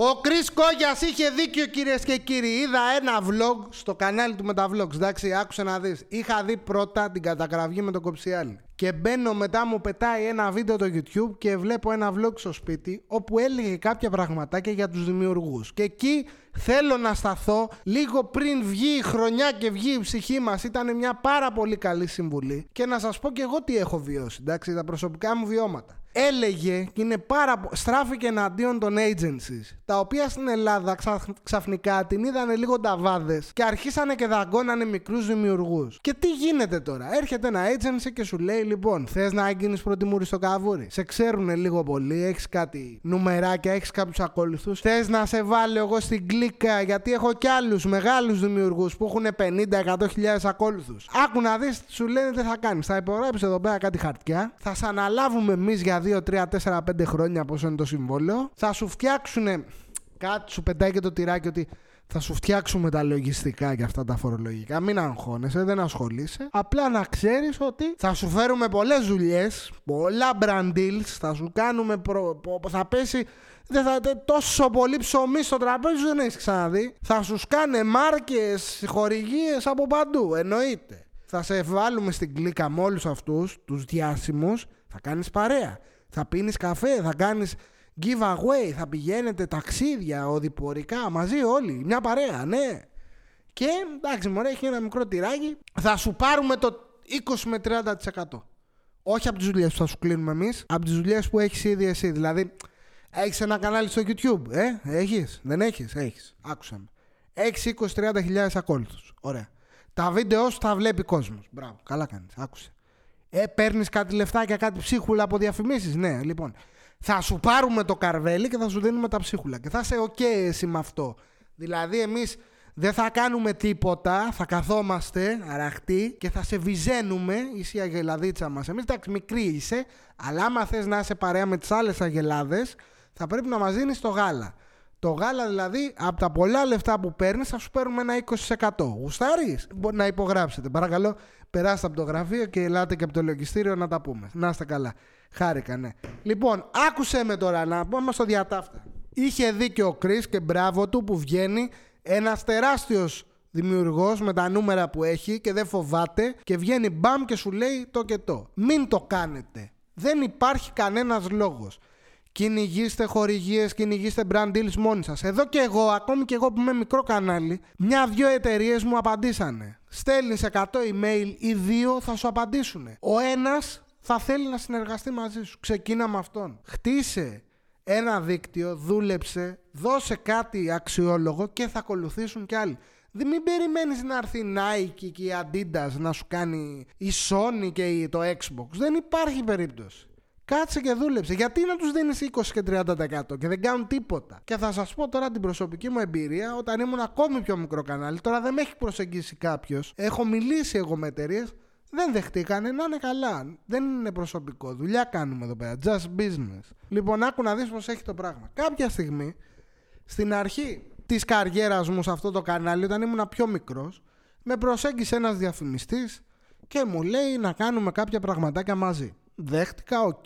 Ο Κρι Κόγιας είχε δίκιο κυρίες και κύριοι. Είδα ένα vlog στο κανάλι του με τα vlogs. Εντάξει, άκουσε να δεις. Είχα δει πρώτα την κατακραυγή με το κοψιάλι. Και μπαίνω μετά μου πετάει ένα βίντεο το YouTube και βλέπω ένα vlog στο σπίτι όπου έλεγε κάποια πραγματάκια για τους δημιουργούς. Και εκεί θέλω να σταθώ λίγο πριν βγει η χρονιά και βγει η ψυχή μας. Ήταν μια πάρα πολύ καλή συμβουλή και να σας πω και εγώ τι έχω βιώσει, εντάξει, τα προσωπικά μου βιώματα έλεγε και είναι πάρα στράφηκε εναντίον των agencies τα οποία στην Ελλάδα ξαφνικά την είδανε λίγο ταβάδε και αρχίσανε και δαγκώνανε μικρούς δημιουργούς. Και τι γίνεται τώρα; Έρχεται ένα agency και σου λέει λοιπόν θες να γίνεις πρωτιμούρη στο καβούρι; Σε ξέρουν λίγο πολύ έχεις κάτι νουμεράκια έχεις κάποιους ακολουθούς θες να σε βάλω εγώ στην κλίκα γιατί έχω κι άλλους μεγάλους δημιουργούς που έχουν 50-100 χιλιάδες ακόλουθους. Άκου να δεις σου λένε τι θα κάνεις. Θα υπογράψεις εδώ πέρα κάτι χαρτιά. Θα σε αναλάβουμε εμείς για 2, 3, 4, 5 χρόνια πόσο είναι το συμβόλαιο. Θα σου φτιάξουν κάτι, σου πετάει και το τυράκι ότι θα σου φτιάξουμε τα λογιστικά και αυτά τα φορολογικά. Μην αγχώνεσαι, δεν ασχολείσαι. Απλά να ξέρεις ότι θα σου φέρουμε πολλές δουλειές, πολλά brand deals, θα σου κάνουμε. Προ... Θα πέσει. Δεν θα τόσο πολύ ψωμί στο τραπέζι, δεν έχεις ξαναδεί. Θα σου σκάνε μάρκες, χορηγίες από παντού. Εννοείται. Θα σε βάλουμε στην κλίκα με όλους αυτούς τους διάσημους. Θα κάνεις παρέα θα πίνεις καφέ, θα κάνεις giveaway, θα πηγαίνετε ταξίδια, οδηπορικά, μαζί όλοι, μια παρέα, ναι. Και εντάξει, μωρέ, έχει ένα μικρό τυράκι, θα σου πάρουμε το 20 με 30%. Όχι από τις δουλειές που θα σου κλείνουμε εμείς, από τις δουλειές που έχεις ήδη εσύ. Δηλαδή, έχεις ένα κανάλι στο YouTube, ε, έχεις, δεν έχεις, έχεις. Άκουσα με. Έχεις 20-30 χιλιάδες ακόλουθους. Ωραία. Τα βίντεο σου τα βλέπει κόσμος. Μπράβο, καλά κάνεις. Άκουσε. Ε, παίρνεις κάτι λεφτάκια, κάτι ψίχουλα από διαφημίσεις. Ναι, λοιπόν. Θα σου πάρουμε το καρβέλι και θα σου δίνουμε τα ψίχουλα. Και θα είσαι OK εσύ με αυτό. Δηλαδή, εμείς δεν θα κάνουμε τίποτα, θα καθόμαστε αραχτοί και θα σε βυζένουμε, είσαι η αγελαδίτσα μας. Εμείς εντάξει, μικρή είσαι, αλλά άμα θες να είσαι παρέα με τις άλλες αγελάδες, θα πρέπει να μας δίνεις το γάλα. Το γάλα δηλαδή από τα πολλά λεφτά που παίρνεις θα σου παίρνουμε ένα 20%. Γουστάρεις; Να υπογράψετε. Παρακαλώ, περάστε από το γραφείο και ελάτε και από το λογιστήριο να τα πούμε. Να είστε καλά. Χάρηκα, ναι. Λοιπόν, άκουσε με τώρα να πούμε στο διατάφτα. Είχε δίκιο ο Κρι και μπράβο του που βγαίνει ένας τεράστιος δημιουργός με τα νούμερα που έχει και δεν φοβάται και βγαίνει μπαμ και σου λέει το και το. Μην το κάνετε. Δεν υπάρχει κανένας λόγος. Κυνηγήστε χορηγίες, κυνηγήστε brand deals μόνοι σας. Εδώ και εγώ, ακόμη και εγώ που είμαι μικρό κανάλι, μια-δυο εταιρείες μου απαντήσανε. Στέλνεις 100 email ή δύο θα σου απαντήσουν. Ο ένας θα θέλει να συνεργαστεί μαζί σου. Ξεκίνα με αυτόν. Χτίσε ένα δίκτυο, δούλεψε, δώσε κάτι αξιόλογο και θα ακολουθήσουν κι άλλοι. Δεν μην περιμένεις να έρθει η Nike και η Adidas να σου κάνει η Sony και το Xbox. Δεν υπάρχει περίπτωση. Κάτσε και δούλεψε. Γιατί να τους δίνεις 20 και 30% και δεν κάνουν τίποτα; Και θα σας πω τώρα την προσωπική μου εμπειρία όταν ήμουν ακόμη πιο μικρό κανάλι. Τώρα δεν με έχει προσεγγίσει κάποιος. Έχω μιλήσει εγώ με εταιρείες. Δεν δεχτήκανε να είναι καλά. Δεν είναι προσωπικό. Δουλειά κάνουμε εδώ πέρα. Just business. Λοιπόν, άκου να δεις πώς έχει το πράγμα. Κάποια στιγμή, στην αρχή της καριέρας μου σε αυτό το κανάλι, όταν ήμουν πιο μικρός, με προσέγγισε ένας διαφημιστής και μου λέει να κάνουμε κάποια πραγματάκια μαζί δέχτηκα, οκ.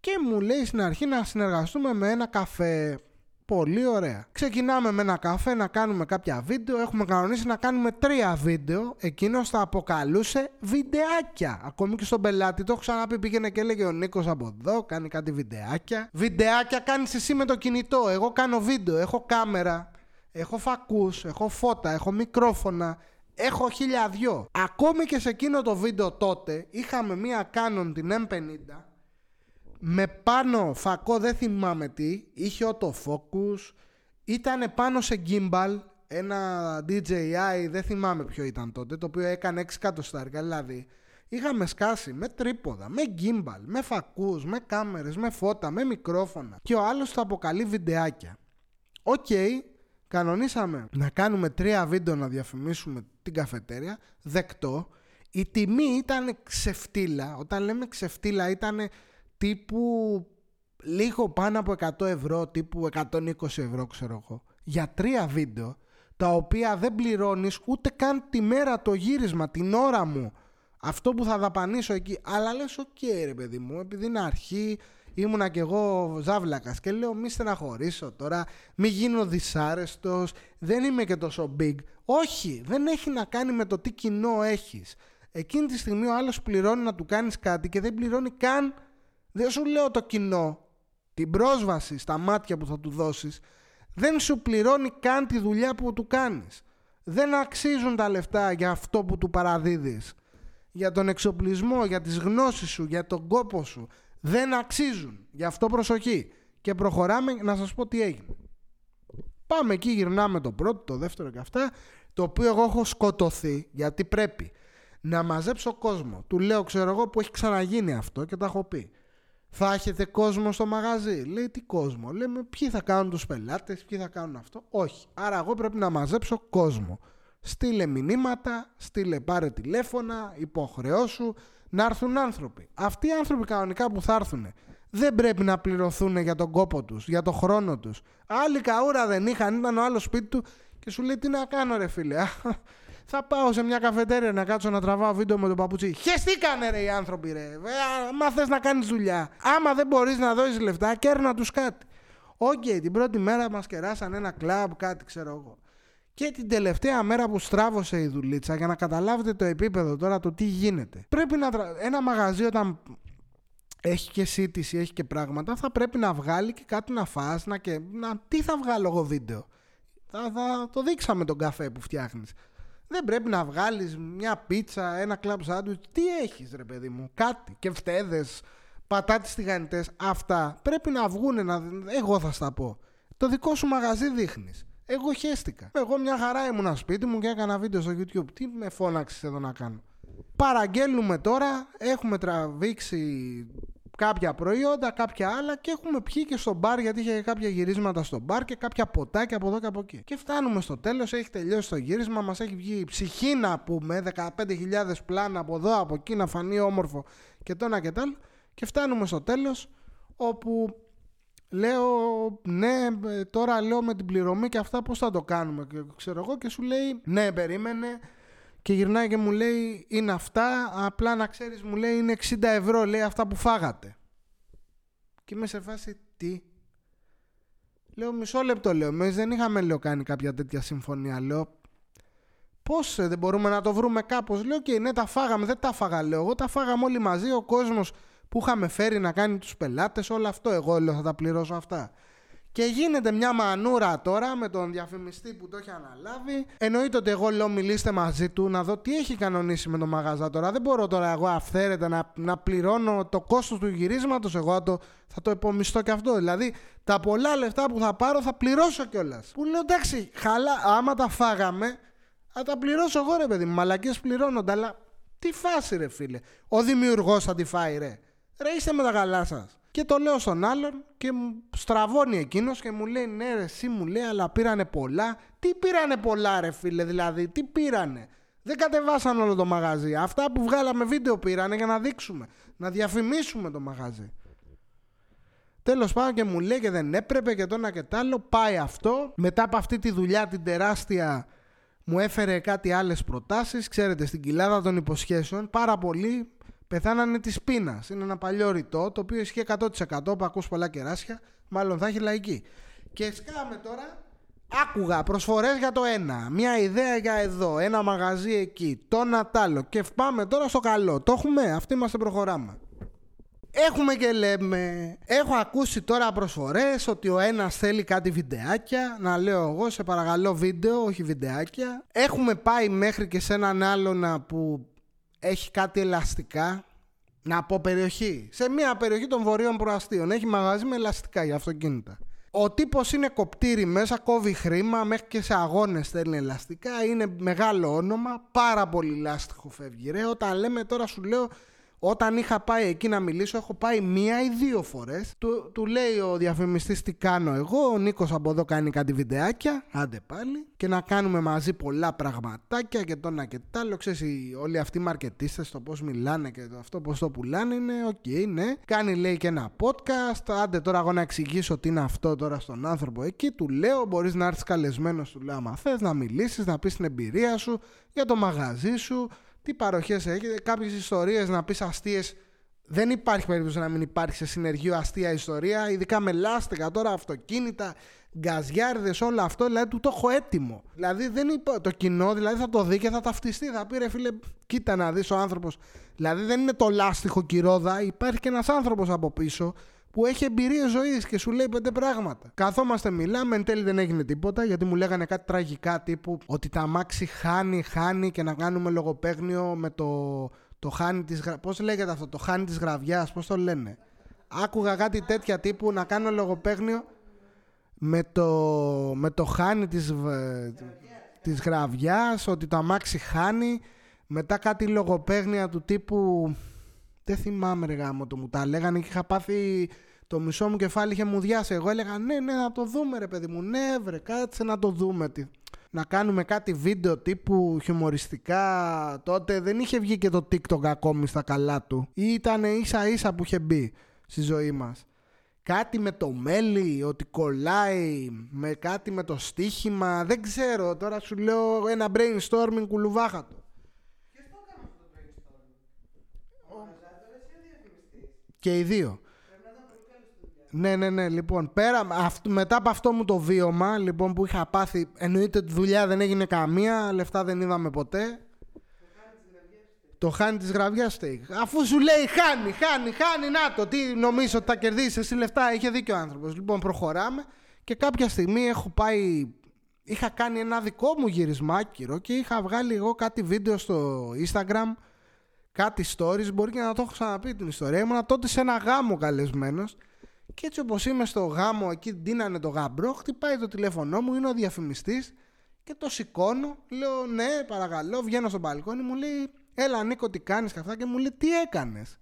Και μου λέει στην αρχή να συνεργαστούμε με ένα καφέ. Πολύ ωραία. Ξεκινάμε με ένα καφέ να κάνουμε κάποια βίντεο. Έχουμε κανονίσει να κάνουμε τρία βίντεο. Εκείνος θα αποκαλούσε βιντεάκια. Ακόμη και στον πελάτη το έχω ξαναπεί. Πήγαινε και έλεγε ο Νίκος από εδώ, κάνει κάτι βιντεάκια. Βιντεάκια κάνεις εσύ με το κινητό. Εγώ κάνω βίντεο. Έχω κάμερα. Έχω φακούς. Έχω φώτα. Έχω μικρόφωνα. Έχω χίλια δυο. Ακόμη και σε εκείνο το βίντεο τότε είχαμε μία Canon την M50 με πάνω φακό δεν θυμάμαι τι, είχε autofocus, ήταν πάνω σε gimbal, ένα DJI δεν θυμάμαι ποιο ήταν τότε, το οποίο έκανε 6 εκατοστάρια, δηλαδή είχαμε σκάσει με τρίποδα, με gimbal, με φακούς, με κάμερες, με φώτα, με μικρόφωνα και ο άλλος το αποκαλεί βιντεάκια. Οκ, κανονίσαμε να κάνουμε τρία βίντεο να διαφημίσουμε την καφετέρια, δεκτό. Η τιμή ήταν ξεφτίλα. Όταν λέμε ξεφτίλα ήταν τύπου λίγο πάνω από 100 ευρώ, τύπου 120 ευρώ ξέρω εγώ. Για τρία βίντεο, τα οποία δεν πληρώνεις ούτε καν τη μέρα το γύρισμα, την ώρα μου. Αυτό που θα δαπανήσω εκεί. Αλλά λες, οκ ρε παιδί μου, επειδή είναι αρχή, ήμουνα κι εγώ ζάβλακας και λέω μη στεναχωρήσω τώρα, μη γίνω δυσάρεστος, δεν είμαι και τόσο big. Όχι, δεν έχει να κάνει με το τι κοινό έχεις. Εκείνη τη στιγμή ο άλλος πληρώνει να του κάνεις κάτι και δεν πληρώνει καν. Δεν σου λέω το κοινό, την πρόσβαση στα μάτια που θα του δώσεις, δεν σου πληρώνει καν τη δουλειά που του κάνεις. Δεν αξίζουν τα λεφτά για αυτό που του παραδίδεις. Για τον εξοπλισμό, για τις γνώσεις σου, για τον κόπο σου. Δεν αξίζουν. Γι' αυτό προσοχή. Και προχωράμε να σας πω τι έγινε. Πάμε εκεί, γυρνάμε το πρώτο, το δεύτερο και αυτά, το οποίο εγώ έχω σκοτωθεί, γιατί πρέπει να μαζέψω κόσμο. Του λέω, ξέρω εγώ, που έχει ξαναγίνει αυτό και τα έχω πει. Θα έχετε κόσμο στο μαγαζί. Λέει τι κόσμο. Λέμε ποιοι θα κάνουν τους πελάτες, ποιοι θα κάνουν αυτό. Όχι. Άρα εγώ πρέπει να μαζέψω κόσμο. Στείλε μηνύματα, στείλε πάρε τηλέφωνα, υποχρεώσου να έρθουν άνθρωποι. Αυτοί οι άνθρωποι κανονικά που θα έρθουν δεν πρέπει να πληρωθούν για τον κόπο τους, για τον χρόνο τους. Άλλη καούρα δεν είχαν, ήταν ο άλλος σπίτι του και σου λέει τι να κάνω ρε φίλε. Θα πάω σε μια καφετέρια να κάτσω να τραβάω βίντεο με τον παπούτσι. Χεστήκανε ρε οι άνθρωποι ρε. Μα θες να κάνεις δουλειά. Άμα δεν μπορείς να δώσεις λεφτά, κέρνα τους κάτι. Οκ, την πρώτη μέρα μας κεράσαν ένα κλαμπ, κάτι ξέρω εγώ. Και την τελευταία μέρα που στράβωσε η δουλίτσα, για να καταλάβετε το επίπεδο τώρα το τι γίνεται. Πρέπει να. Ένα μαγαζί όταν έχει και σύντηση, έχει και πράγματα, θα πρέπει να βγάλει και κάτι να φας, να και... Να... Τι θα βγάλω εγώ βίντεο; Θα, θα το δείξαμε τον καφέ που φτιάχνεις. Δεν πρέπει να βγάλεις μια πίτσα, ένα κλαμπ σάντουιτς. Τι έχεις ρε παιδί μου, κάτι. Και φτέδες, πατάτες τηγανιτές. Αυτά πρέπει να βγούνε, να... εγώ θα στα πω. Το δικό σου μαγαζί δείχνεις. Εγώ χέστηκα. Εγώ μια χαρά ήμουν σπίτι μου και έκανα βίντεο στο YouTube. Τι με φώναξες εδώ να κάνω; Παραγγέλνουμε τώρα, έχουμε τραβήξει κάποια προϊόντα, κάποια άλλα και έχουμε πιει και στο μπαρ γιατί είχε κάποια γυρίσματα στο μπαρ και κάποια ποτάκια από εδώ και από εκεί. Και φτάνουμε στο τέλος, έχει τελειώσει το γύρισμα, μας έχει βγει ψυχή να πούμε, 15.000 πλάνα από εδώ, από εκεί να φανεί όμορφο και το ένα και το άλλο. Και φτάνουμε στο τέλος όπου λέω ναι, τώρα λέω με την πληρωμή και αυτά πώς θα το κάνουμε; Και ξέρω εγώ και σου λέει ναι περίμενε και γυρνάει και μου λέει είναι αυτά, απλά να ξέρεις μου λέει είναι 60 ευρώ λέει αυτά που φάγατε. Και είμαι σε φάση τι; Λέω μισό λεπτό λέω, εμείς δεν είχαμε λέω κάνει κάποια τέτοια συμφωνία. Λέω πώς ε, δεν μπορούμε να το βρούμε κάπως. Λέω και ναι τα φάγαμε, δεν τα φάγα λέω. Εγώ τα φάγαμε όλοι μαζί, ο κόσμος που είχαμε φέρει να κάνει τους πελάτες, όλο αυτό εγώ λέω θα τα πληρώσω αυτά. Και γίνεται μια μανούρα τώρα με τον διαφημιστή που το έχει αναλάβει. Εννοείται ότι εγώ λέω μιλήστε μαζί του να δω τι έχει κανονίσει με τον μαγαζά τώρα. Δεν μπορώ τώρα εγώ αυθαίρετα να, να πληρώνω το κόστος του γυρίσματος. Εγώ το, θα το υπομισθώ και αυτό. Δηλαδή τα πολλά λεφτά που θα πάρω θα πληρώσω κιόλας. Που λέω εντάξει, χαλά, άμα τα φάγαμε, θα τα πληρώσω εγώ ρε παιδί μου. Μαλακές πληρώνονται, αλλά τι φάση ρε φίλε. Ο δημιουργός θα τη φάει ρε. Ρε είστε με τα καλά σα. Και το λέω στον άλλον και μου στραβώνει εκείνος και μου λέει: Ναι, ρε, εσύ μου λέει, αλλά πήρανε πολλά. Τι πήρανε πολλά, ρε φίλε, δηλαδή, τι πήρανε; Δεν κατεβάσαν όλο το μαγαζί. Αυτά που βγάλαμε βίντεο πήρανε για να δείξουμε, να διαφημίσουμε το μαγαζί. Τέλος πάντων και μου λέει και δεν έπρεπε και το ένα και το άλλο. Πάει αυτό. Μετά από αυτή τη δουλειά την τεράστια μου έφερε κάτι άλλες προτάσεις. Ξέρετε, στην κοιλάδα των υποσχέσεων πάρα πολύ πεθάνανε της πείνας. Είναι ένα παλιό ρητό το οποίο ισχύει 100% που ακούς πολλά κεράσια, μάλλον θα έχει λαϊκή. Και σκάμε τώρα, άκουγα προσφορές για το ένα, μια ιδέα για εδώ, ένα μαγαζί εκεί, το ένα άλλο και πάμε τώρα στο καλό. Το έχουμε, αυτοί είμαστε προχωράμε. Έχουμε και λέμε, έχω ακούσει τώρα προσφορές ότι ο ένας θέλει κάτι βιντεάκια, να λέω εγώ σε παρακαλώ βίντεο, όχι βιντεάκια. Έχουμε πάει μέχρι και σε έναν άλλον που έχει κάτι ελαστικά. Να πω περιοχή. Σε μια περιοχή των βορείων προαστίων. Έχει μαγαζί με ελαστικά για αυτοκίνητα. Ο τύπος είναι κοπτήρι μέσα, κόβει χρήμα, μέχρι και σε αγώνες στέλνει ελαστικά. Είναι μεγάλο όνομα, πάρα πολύ λάστιχο φεύγει. Ρε, όταν λέμε τώρα σου λέω όταν είχα πάει εκεί να μιλήσω, έχω πάει μία ή δύο φορές. Του, του λέει ο διαφημιστής τι κάνω εγώ. Ο Νίκος από εδώ κάνει κάτι βιντεάκια. Άντε πάλι. Και να κάνουμε μαζί πολλά πραγματάκια και το ένα και το άλλο. Ξέρεις, όλοι αυτοί οι μαρκετίστες, το πώς μιλάνε και το αυτό πώς το πουλάνε είναι OK, okay, ναι. Κάνει λέει και ένα podcast. Άντε τώρα εγώ να εξηγήσω τι είναι αυτό τώρα στον άνθρωπο εκεί. Του λέω, μπορείς να έρθεις καλεσμένος, του λέω, άμα θες να μιλήσεις, να πεις την εμπειρία σου για το μαγαζί σου τι παροχές έχετε, κάποιες ιστορίες να πεις αστείες. δεν υπάρχει περίπτωση να μην υπάρχει σε συνεργείο αστεία ιστορία, ειδικά με λάστιχα τώρα, αυτοκίνητα, γκαζιάρδες, όλο αυτό. Δηλαδή του το έχω έτοιμο. Δηλαδή δεν είπα, το κοινό δηλαδή θα το δει και θα ταυτιστεί. Θα πει ρε φίλε, κοίτα να δεις ο άνθρωπος. Δηλαδή δεν είναι το λάστιχο κυρόδα, υπάρχει και ένας άνθρωπος από πίσω που έχει εμπειρίε ζωής και σου λέει πέντε πράγματα. Καθόμαστε, μιλάμε, εν τέλει δεν έγινε τίποτα γιατί μου λέγανε κάτι τραγικά τύπου ότι τα αμάξι χάνει, χάνει και να κάνουμε λογοπαίγνιο με το, το χάνει της, πώς λέγεται αυτό, το χάνει της γραβιάς, πώς το λένε. Άκουγα κάτι τέτοια τύπου να κάνω λογοπαίγνιο με το, με το χάνει της, της γραβιάς, ότι το αμάξι χάνει, μετά κάτι λογοπαίγνια του τύπου δεν θυμάμαι ρε γάμο το μου τα λέγανε και είχα πάθει το μισό μου κεφάλι είχε μου διάσει. Εγώ έλεγα ναι, ναι, να το δούμε ρε παιδί μου. Ναι, βρε, κάτσε να το δούμε. Να κάνουμε κάτι βίντεο τύπου χιουμοριστικά. Τότε δεν είχε βγει και το TikTok ακόμη στα καλά του. Ή ήταν ίσα ίσα που είχε μπει στη ζωή μας. Κάτι με το μέλι, ότι κολλάει, με κάτι με το στοίχημα, δεν ξέρω. Τώρα σου λέω ένα brainstorming κουλουβάχατο. Και οι δύο. Ναι, ναι, ναι. Λοιπόν, πέρα, μετά από αυτό μου το βίωμα λοιπόν, που είχα πάθει, εννοείται ότι δουλειά δεν έγινε καμία, λεφτά δεν είδαμε ποτέ. Το χάνει της γραβιάς steak. Αφού σου λέει χάνει, χάνει, χάνει, να το. Τι νομίζω ότι θα κερδίσεις εσύ λεφτά, είχε δίκιο ο άνθρωπος. Λοιπόν, προχωράμε και κάποια στιγμή έχω πάει. Είχα κάνει ένα δικό μου γυρισμάκυρο και είχα βγάλει εγώ κάτι βίντεο στο Instagram κάτι stories, μπορεί και να το έχω ξαναπεί την ιστορία. Ήμουνα τότε σε ένα γάμο καλεσμένος. Και έτσι όπως είμαι στο γάμο, εκεί δίνανε το γαμπρό, χτυπάει το τηλέφωνό μου, είναι ο διαφημιστής και το σηκώνω. Λέω ναι, παρακαλώ, βγαίνω στο μπαλκόνι, μου λέει Έλα Νίκο, τι κάνεις και αυτά. Και μου λέει Τι έκανες;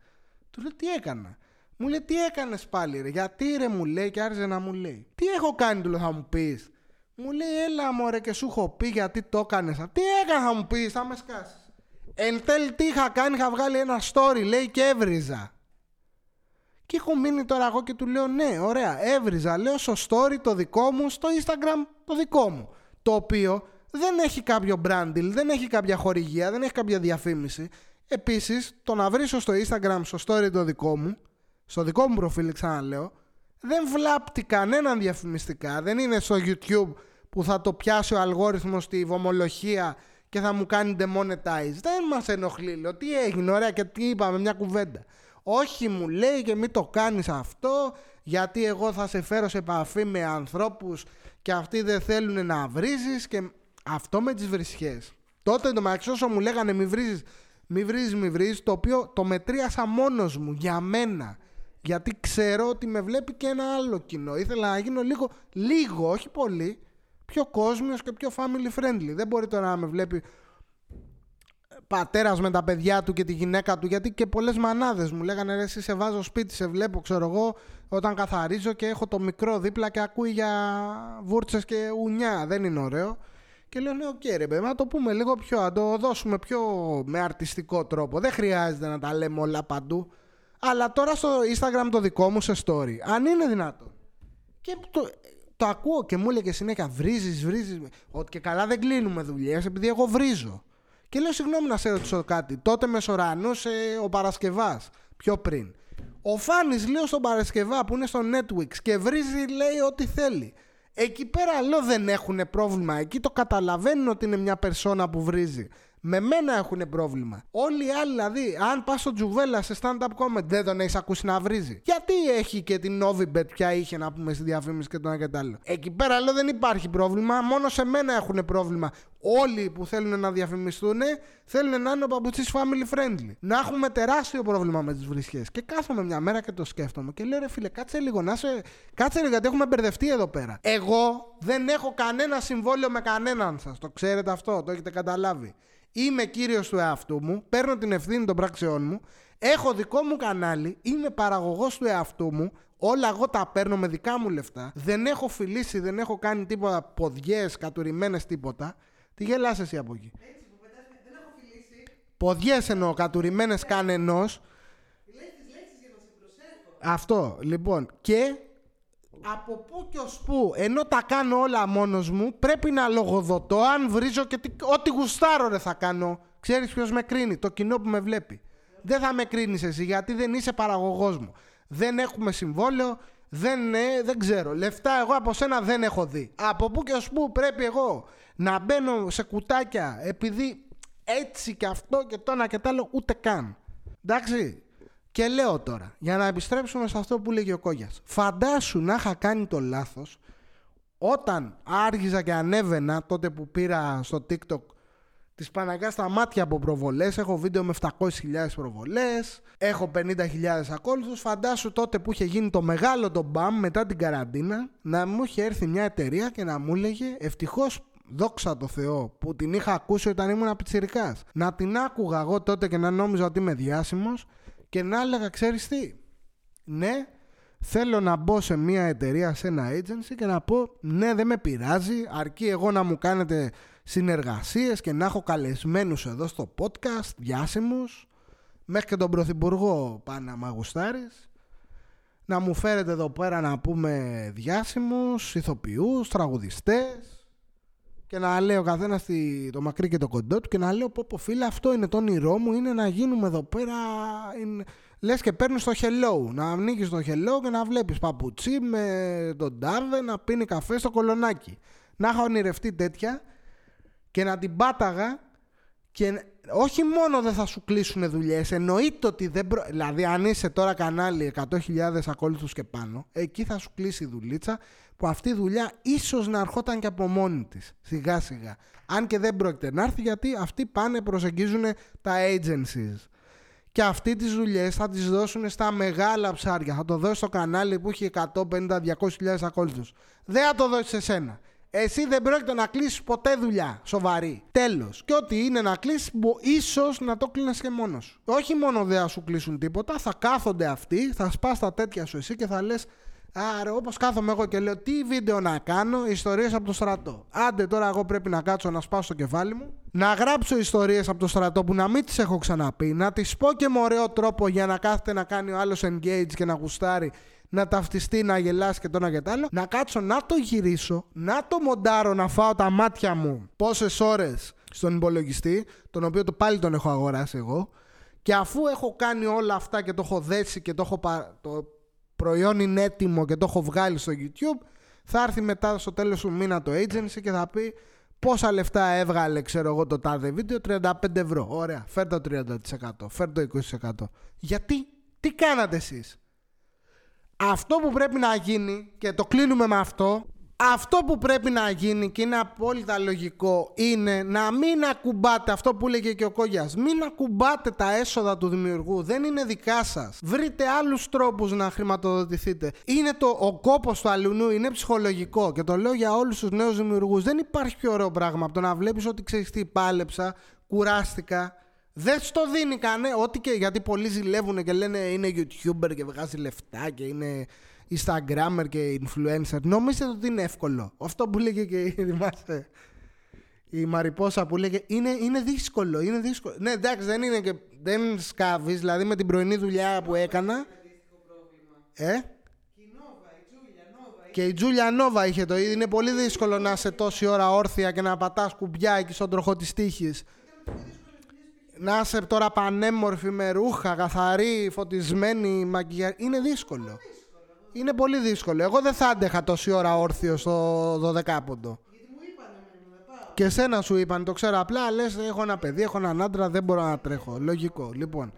Του λέω Τι έκανα; Μου λέει Τι έκανες πάλι, ρε. Γιατί ρε μου λέει και άρχισε να μου λέει. Τι έχω κάνει, του λέω Θα μου πεις; Μου λέει Έλα μωρέ και σου έχω πει γιατί το έκανες. Τι έκανα, θα μου πεις, θα με σκάσεις. Εν τέλει τι είχα κάνει, είχα βγάλει ένα story, λέει και έβριζα. Και έχω μείνει τώρα εγώ και του λέω ναι, ωραία, έβριζα. Λέω στο story το δικό μου, στο Instagram το δικό μου. Το οποίο δεν έχει κάποιο branding, δεν έχει κάποια χορηγία, δεν έχει κάποια διαφήμιση. Επίσης, το να βρίσω στο Instagram, στο story το δικό μου, στο δικό μου προφίλ ξαναλέω, δεν βλάπτει κανέναν διαφημιστικά. Δεν είναι στο YouTube που θα το πιάσει ο αλγόριθμος στη βομολογία και θα μου κάνει demonetize. Δεν μας ενοχλεί. Λέω τι έγινε, ωραία και τι είπαμε, μια κουβέντα. Όχι, μου λέει και μην το κάνεις αυτό, γιατί εγώ θα σε φέρω σε επαφή με ανθρώπους και αυτοί δεν θέλουν να βρίζεις και αυτό με τις βρισχές. Τότε το μεταξύ όσο μου λέγανε μη βρίζεις, μη βρίζεις, μη βρίζεις, το οποίο το μετρίασα μόνος μου για μένα. Γιατί ξέρω ότι με βλέπει και ένα άλλο κοινό. Ήθελα να γίνω λίγο, λίγο, όχι πολύ, πιο κόσμιος και πιο family friendly. Δεν μπορεί τώρα να με βλέπει πατέρας με τα παιδιά του και τη γυναίκα του, γιατί και πολλές μανάδες μου λέγανε ρε, εσύ σε βάζω σπίτι, σε βλέπω, ξέρω εγώ, όταν καθαρίζω και έχω το μικρό δίπλα και ακούει για βούρτσες και μουνιά. Δεν είναι ωραίο. Και λέω, ναι, οκ, ρε παιδί, να το πούμε λίγο πιο, να το δώσουμε πιο με αρτιστικό τρόπο. Δεν χρειάζεται να τα λέμε όλα παντού. Αλλά τώρα στο Instagram το δικό μου σε story, αν είναι δυνατό. Και το, το ακούω και μου έλεγε συνέχεια βρίζεις, βρίζεις. Ότι και καλά δεν κλείνουμε δουλειές επειδή εγώ βρίζω. Και λέω συγγνώμη να σε ρωτήσω κάτι. Τότε μεσορανούσε ο Παρασκευάς. Πιο πριν. Ο Φάνης λέω στον Παρασκευά που είναι στο Netflix και βρίζει λέει ό,τι θέλει. Εκεί πέρα λέω δεν έχουν πρόβλημα. Εκεί το καταλαβαίνουν ότι είναι μια περσόνα που βρίζει. Με μένα έχουν πρόβλημα. Όλοι οι άλλοι, δηλαδή, αν πας στο Τζουβέλα σε stand-up comedy, δεν τον έχεις ακούσει να βρίζει. Γιατί έχει και την Novibet πια είχε να πούμε στη διαφήμιση και το ένα και το άλλο. Εκεί πέρα λέω δεν υπάρχει πρόβλημα. Μόνο σε μένα έχουν πρόβλημα. Όλοι που θέλουν να διαφημιστούν θέλουν να είναι ο παπουτσί family friendly. Να έχουμε τεράστιο πρόβλημα με τις βρισχές. Και κάθομαι μια μέρα και το σκέφτομαι και λέω ρε φίλε, κάτσε λίγο να σε. Κάτσε λίγο γιατί έχουμε μπερδευτεί εδώ πέρα. Εγώ δεν έχω κανένα συμβόλαιο με κανέναν σας. Το ξέρετε αυτό, το έχετε καταλάβει. Είμαι κύριος του εαυτού μου, παίρνω την ευθύνη των πράξεών μου, έχω δικό μου κανάλι, είμαι παραγωγός του εαυτού μου, όλα εγώ τα παίρνω με δικά μου λεφτά, δεν έχω φιλήσει, δεν έχω κάνει τίποτα ποδιές, κατουρημένες τίποτα. Τι γελάς εσύ από εκεί; Έτσι, που πετάς, δεν έχω φιλήσει. Ποδιές εννοώ, κατουρημένες κανενός. Αυτό, λοιπόν. Και από πού και ως πού, ενώ τα κάνω όλα μόνος μου, πρέπει να λογοδοτώ αν βρίζω και τι, ό,τι γουστάρω ρε θα κάνω. Ξέρεις ποιος με κρίνει, το κοινό που με βλέπει. δεν θα με κρίνεις εσύ γιατί δεν είσαι παραγωγός μου. Δεν έχουμε συμβόλαιο, δεν, ε, δεν ξέρω. Λεφτά εγώ από σένα δεν έχω δει. Από πού και ως πού πρέπει εγώ να μπαίνω σε κουτάκια επειδή έτσι και αυτό και το ένα και το άλλο ούτε καν. Εντάξει. Και λέω τώρα, για να επιστρέψουμε σε αυτό που λέγει ο Κόγιας. Φαντάσου να είχα κάνει το λάθος όταν άργηζα και ανέβαινα τότε που πήρα στο TikTok Τη Παναγιάς στα μάτια από προβολές. Έχω βίντεο με 700.000 προβολές. Έχω 50.000 ακόλουθους. Φαντάσου τότε που είχε γίνει το μεγάλο το μπαμ μετά την καραντίνα να μου είχε έρθει μια εταιρεία και να μου έλεγε ευτυχώς δόξα τω Θεώ που την είχα ακούσει όταν ήμουν πιτσιρικάς. Να την άκουγα εγώ τότε και να νόμιζα ότι είμαι διάσημος και να έλεγα ξέρεις τι; Ναι, θέλω να μπω σε μια εταιρεία, σε ένα agency και να πω ναι δεν με πειράζει αρκεί εγώ να μου κάνετε συνεργασίες και να έχω καλεσμένους εδώ στο podcast, διάσημους, μέχρι και τον Πρωθυπουργό πάνε να μαγουστάρεις, να μου φέρετε εδώ πέρα να πούμε διάσημους, ηθοποιούς, τραγουδιστές και να λέω ο καθένας το μακρύ και το κοντό του και να λέω πω πω φίλε αυτό είναι το όνειρό μου είναι να γίνουμε εδώ πέρα είναι... λες και παίρνεις το hello να ανοίγεις το hello και να βλέπεις παπουτσί με τον τάβε να πίνει καφέ στο κολονάκι να έχω ονειρευτεί τέτοια και να την πάταγα και όχι μόνο δεν θα σου κλείσουν δουλειές, εννοείται ότι δεν. Προ... Δηλαδή, αν είσαι τώρα κανάλι 100.000 ακόλουθους και πάνω, εκεί θα σου κλείσει η δουλίτσα που αυτή η δουλειά ίσως να ερχόταν και από μόνη της. Σιγά σιγά. Αν και δεν πρόκειται να έρθει, γιατί αυτοί πάνε προσεγγίζουν τα agencies. Και αυτοί τις δουλειές θα τις δώσουν στα μεγάλα ψάρια. Θα το δώσει στο κανάλι που έχει 150-200.000 ακόλουθους. Δεν θα το δώσει σε σένα. Εσύ δεν πρόκειται να κλείσεις ποτέ δουλειά σοβαρή. Τέλος. Και ό,τι είναι να κλείσεις, ίσως να το κλείνεις και μόνος σου. Όχι μόνο δεν θα σου κλείσουν τίποτα, θα κάθονται αυτοί, θα σπάς τα τέτοια σου εσύ και θα λες. Άρα, όπως κάθομαι εγώ και λέω, τι βίντεο να κάνω, ιστορίες από το στρατό. Άντε τώρα, εγώ πρέπει να κάτσω να σπάσω το κεφάλι μου, να γράψω ιστορίες από το στρατό που να μην τις έχω ξαναπεί, να τις πω και με ωραίο τρόπο για να κάθεται να κάνει ο άλλος engage και να γουστάρει να ταυτιστεί, να γελάσει και το ένα και το άλλο. Να κάτσω να το γυρίσω, να το μοντάρω, να φάω τα μάτια μου πόσες ώρες στον υπολογιστή, τον οποίο το πάλι τον έχω αγοράσει εγώ. Και αφού έχω κάνει όλα αυτά και το έχω δέσει και το, έχω το προϊόν είναι έτοιμο και το έχω βγάλει στο YouTube, θα έρθει μετά στο τέλος του μήνα το agency και θα πει πόσα λεφτά έβγαλε, ξέρω εγώ, το τάδε βίντεο, 35 ευρώ. Ωραία, φέρ το 30%, φέρ το 20%. Γιατί, τι κάνατε εσείς; Αυτό που πρέπει να γίνει και το κλείνουμε με αυτό αυτό που πρέπει να γίνει και είναι απόλυτα λογικό είναι να μην ακουμπάτε αυτό που λέγε και ο Κόγιας. Μην ακουμπάτε τα έσοδα του δημιουργού. Δεν είναι δικά σας. Βρείτε άλλους τρόπους να χρηματοδοτηθείτε. Είναι το, ο κόπος του αλουνού είναι ψυχολογικό και το λέω για όλους τους νέους δημιουργούς. Δεν υπάρχει πιο ωραίο πράγμα από το να βλέπεις ότι ξέρεις τι πάλεψα κουράστηκα. Δεν στο δίνει κανένα, ό,τι και γιατί πολλοί ζηλεύουν και λένε είναι YouTuber και βγάζει λεφτά και είναι Instagrammer και influencer. Νομίζετε ότι είναι εύκολο; Αυτό που λέγε και θυμάστε η Μαριπόσα που λέγε είναι, είναι δύσκολο, είναι δύσκολο. Ναι, εντάξει, δεν είναι και δεν σκάβεις, δηλαδή με την πρωινή δουλειά που έκανα. Ε; Και η Τζούλια Νόβα είχε το ίδιο. Είναι πολύ δύσκολο να είσαι τόση ώρα όρθια και να πατάς κουμπιά εκεί στον τροχό της τύχης να είσαι τώρα πανέμορφη με ρούχα, καθαρή, φωτισμένη, μαγκιά. Είναι δύσκολο. Είναι πολύ δύσκολο. Εγώ δεν θα άντεχα τόση ώρα όρθιο στο 12 ποντο. Και εσένα σου είπαν, το ξέρω απλά, λες έχω ένα παιδί, έχω έναν άντρα, δεν μπορώ να τρέχω. Λογικό. Λοιπόν,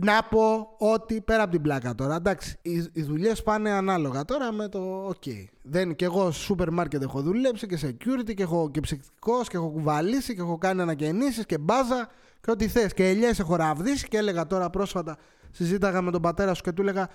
να πω ότι πέρα από την πλάκα τώρα, εντάξει, οι, οι δουλειές πάνε ανάλογα τώρα με το OK. Δεν, και εγώ σούπερ μάρκετ έχω δουλέψει και security και έχω και ψυχτικό και έχω κουβαλήσει και έχω κάνει ανακαινήσεις και μπάζα και ό,τι θες. Και ελιές έχω ραβδίσει και έλεγα τώρα πρόσφατα, συζήταγα με τον πατέρα σου και του έλεγα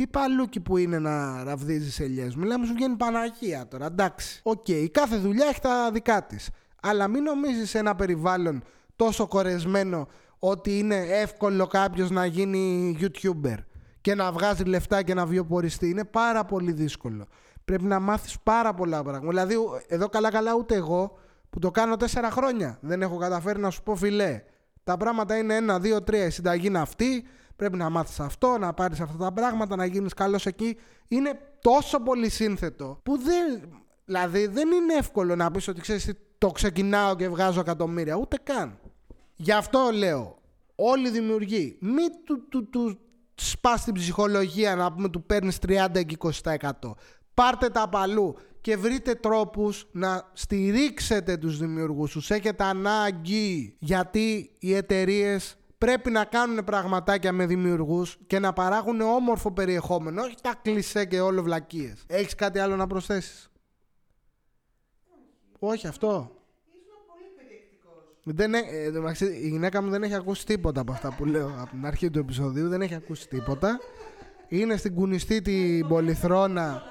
τι παλούκι που είναι να ραβδίζεις ελιές; Μου μου σου βγαίνει Παναγία τώρα. Εντάξει. OK, okay. κάθε δουλειά έχει τα δικά της. Αλλά μην νομίζεις ένα περιβάλλον τόσο κορεσμένο ότι είναι εύκολο κάποιος να γίνει YouTuber και να βγάζει λεφτά και να βιοποριστεί. Είναι πάρα πολύ δύσκολο. Πρέπει να μάθεις πάρα πολλά πράγματα. Δηλαδή, εδώ καλά-καλά ούτε εγώ που το κάνω τέσσερα χρόνια δεν έχω καταφέρει να σου πω φιλέ. Τα πράγματα είναι ένα, δύο, τρία. Η συνταγή είναι αυτή. Πρέπει να μάθεις αυτό, να πάρεις αυτά τα πράγματα, να γίνεις καλός εκεί. Είναι τόσο πολύ σύνθετο που δεν. Δηλαδή, δεν είναι εύκολο να πεις ότι ξέρεις το ξεκινάω και βγάζω εκατομμύρια. Ούτε καν. Γι' αυτό λέω, Όλοι οι δημιουργοί. Μην του, του, του σπάς την ψυχολογία να πούμε του παίρνεις 30 και 20%. Πάρτε τα παλού και βρείτε τρόπους να στηρίξετε τους δημιουργούς τους. Έχετε ανάγκη γιατί οι εταιρείες πρέπει να κάνουν πραγματάκια με δημιουργούς και να παράγουν όμορφο περιεχόμενο, όχι τα κλισέ και όλο βλακίες. Έχεις κάτι άλλο να προσθέσεις; Όχι αυτό. Δεν, ε, η γυναίκα μου δεν έχει ακούσει τίποτα από αυτά που λέω από την αρχή του επεισοδίου. Δεν έχει ακούσει τίποτα. Είναι στην κουνιστή την πολυθρόνα.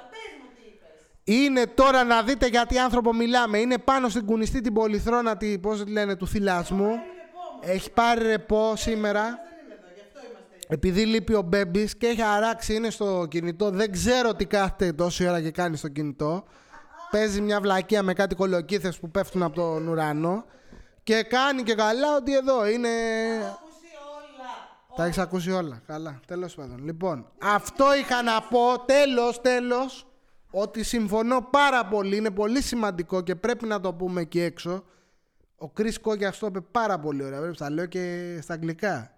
Είναι τώρα να δείτε γιατί άνθρωπο μιλάμε. Είναι πάνω στην κουνιστή την πολυθρόνα τη, πώς λένε, του θυλάσμου. Έχει πάρει ρεπό σήμερα. Επειδή λείπει ο Μπέμπης και έχει αράξει, είναι στο κινητό. Δεν ξέρω τι κάθεται τόση ώρα και κάνει στο κινητό. Παίζει μια βλακεία με κάτι κολοκύθες που πέφτουν από τον ουρανό. Και κάνει και καλά ότι εδώ είναι. Τα έχεις ακούσει όλα. Καλά. Τέλος πάντων. Λοιπόν, αυτό είχα να πω. Τέλος, τέλος. Ότι συμφωνώ πάρα πολύ. Είναι πολύ σημαντικό και πρέπει να το πούμε εκεί έξω. Ο Chris Κόκκια το είπε πάρα πολύ ωραία. Πρέπει να λέω και στα αγγλικά.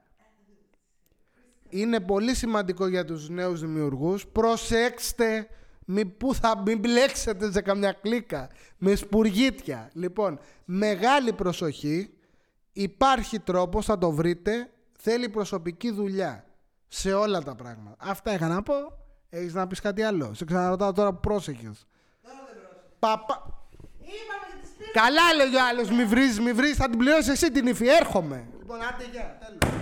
Είναι πολύ σημαντικό για τους νέους δημιουργούς. Προσέξτε μην, που θα μην μπλέξετε σε καμιά κλίκα με σπουργίτια. Λοιπόν, μεγάλη προσοχή. Υπάρχει τρόπος, θα το βρείτε. Θέλει προσωπική δουλειά σε όλα τα πράγματα. Αυτά είχα να πω. Έχεις να πεις κάτι άλλο; Σε ξαναρωτάω τώρα που πρόσεχες. Παπα... Καλά λέει ο άλλος, μη βρεις, μη βρεις, θα την πληρώσεις εσύ την υφη, έρχομαι. Λοιπόν, άντε για, τέλος.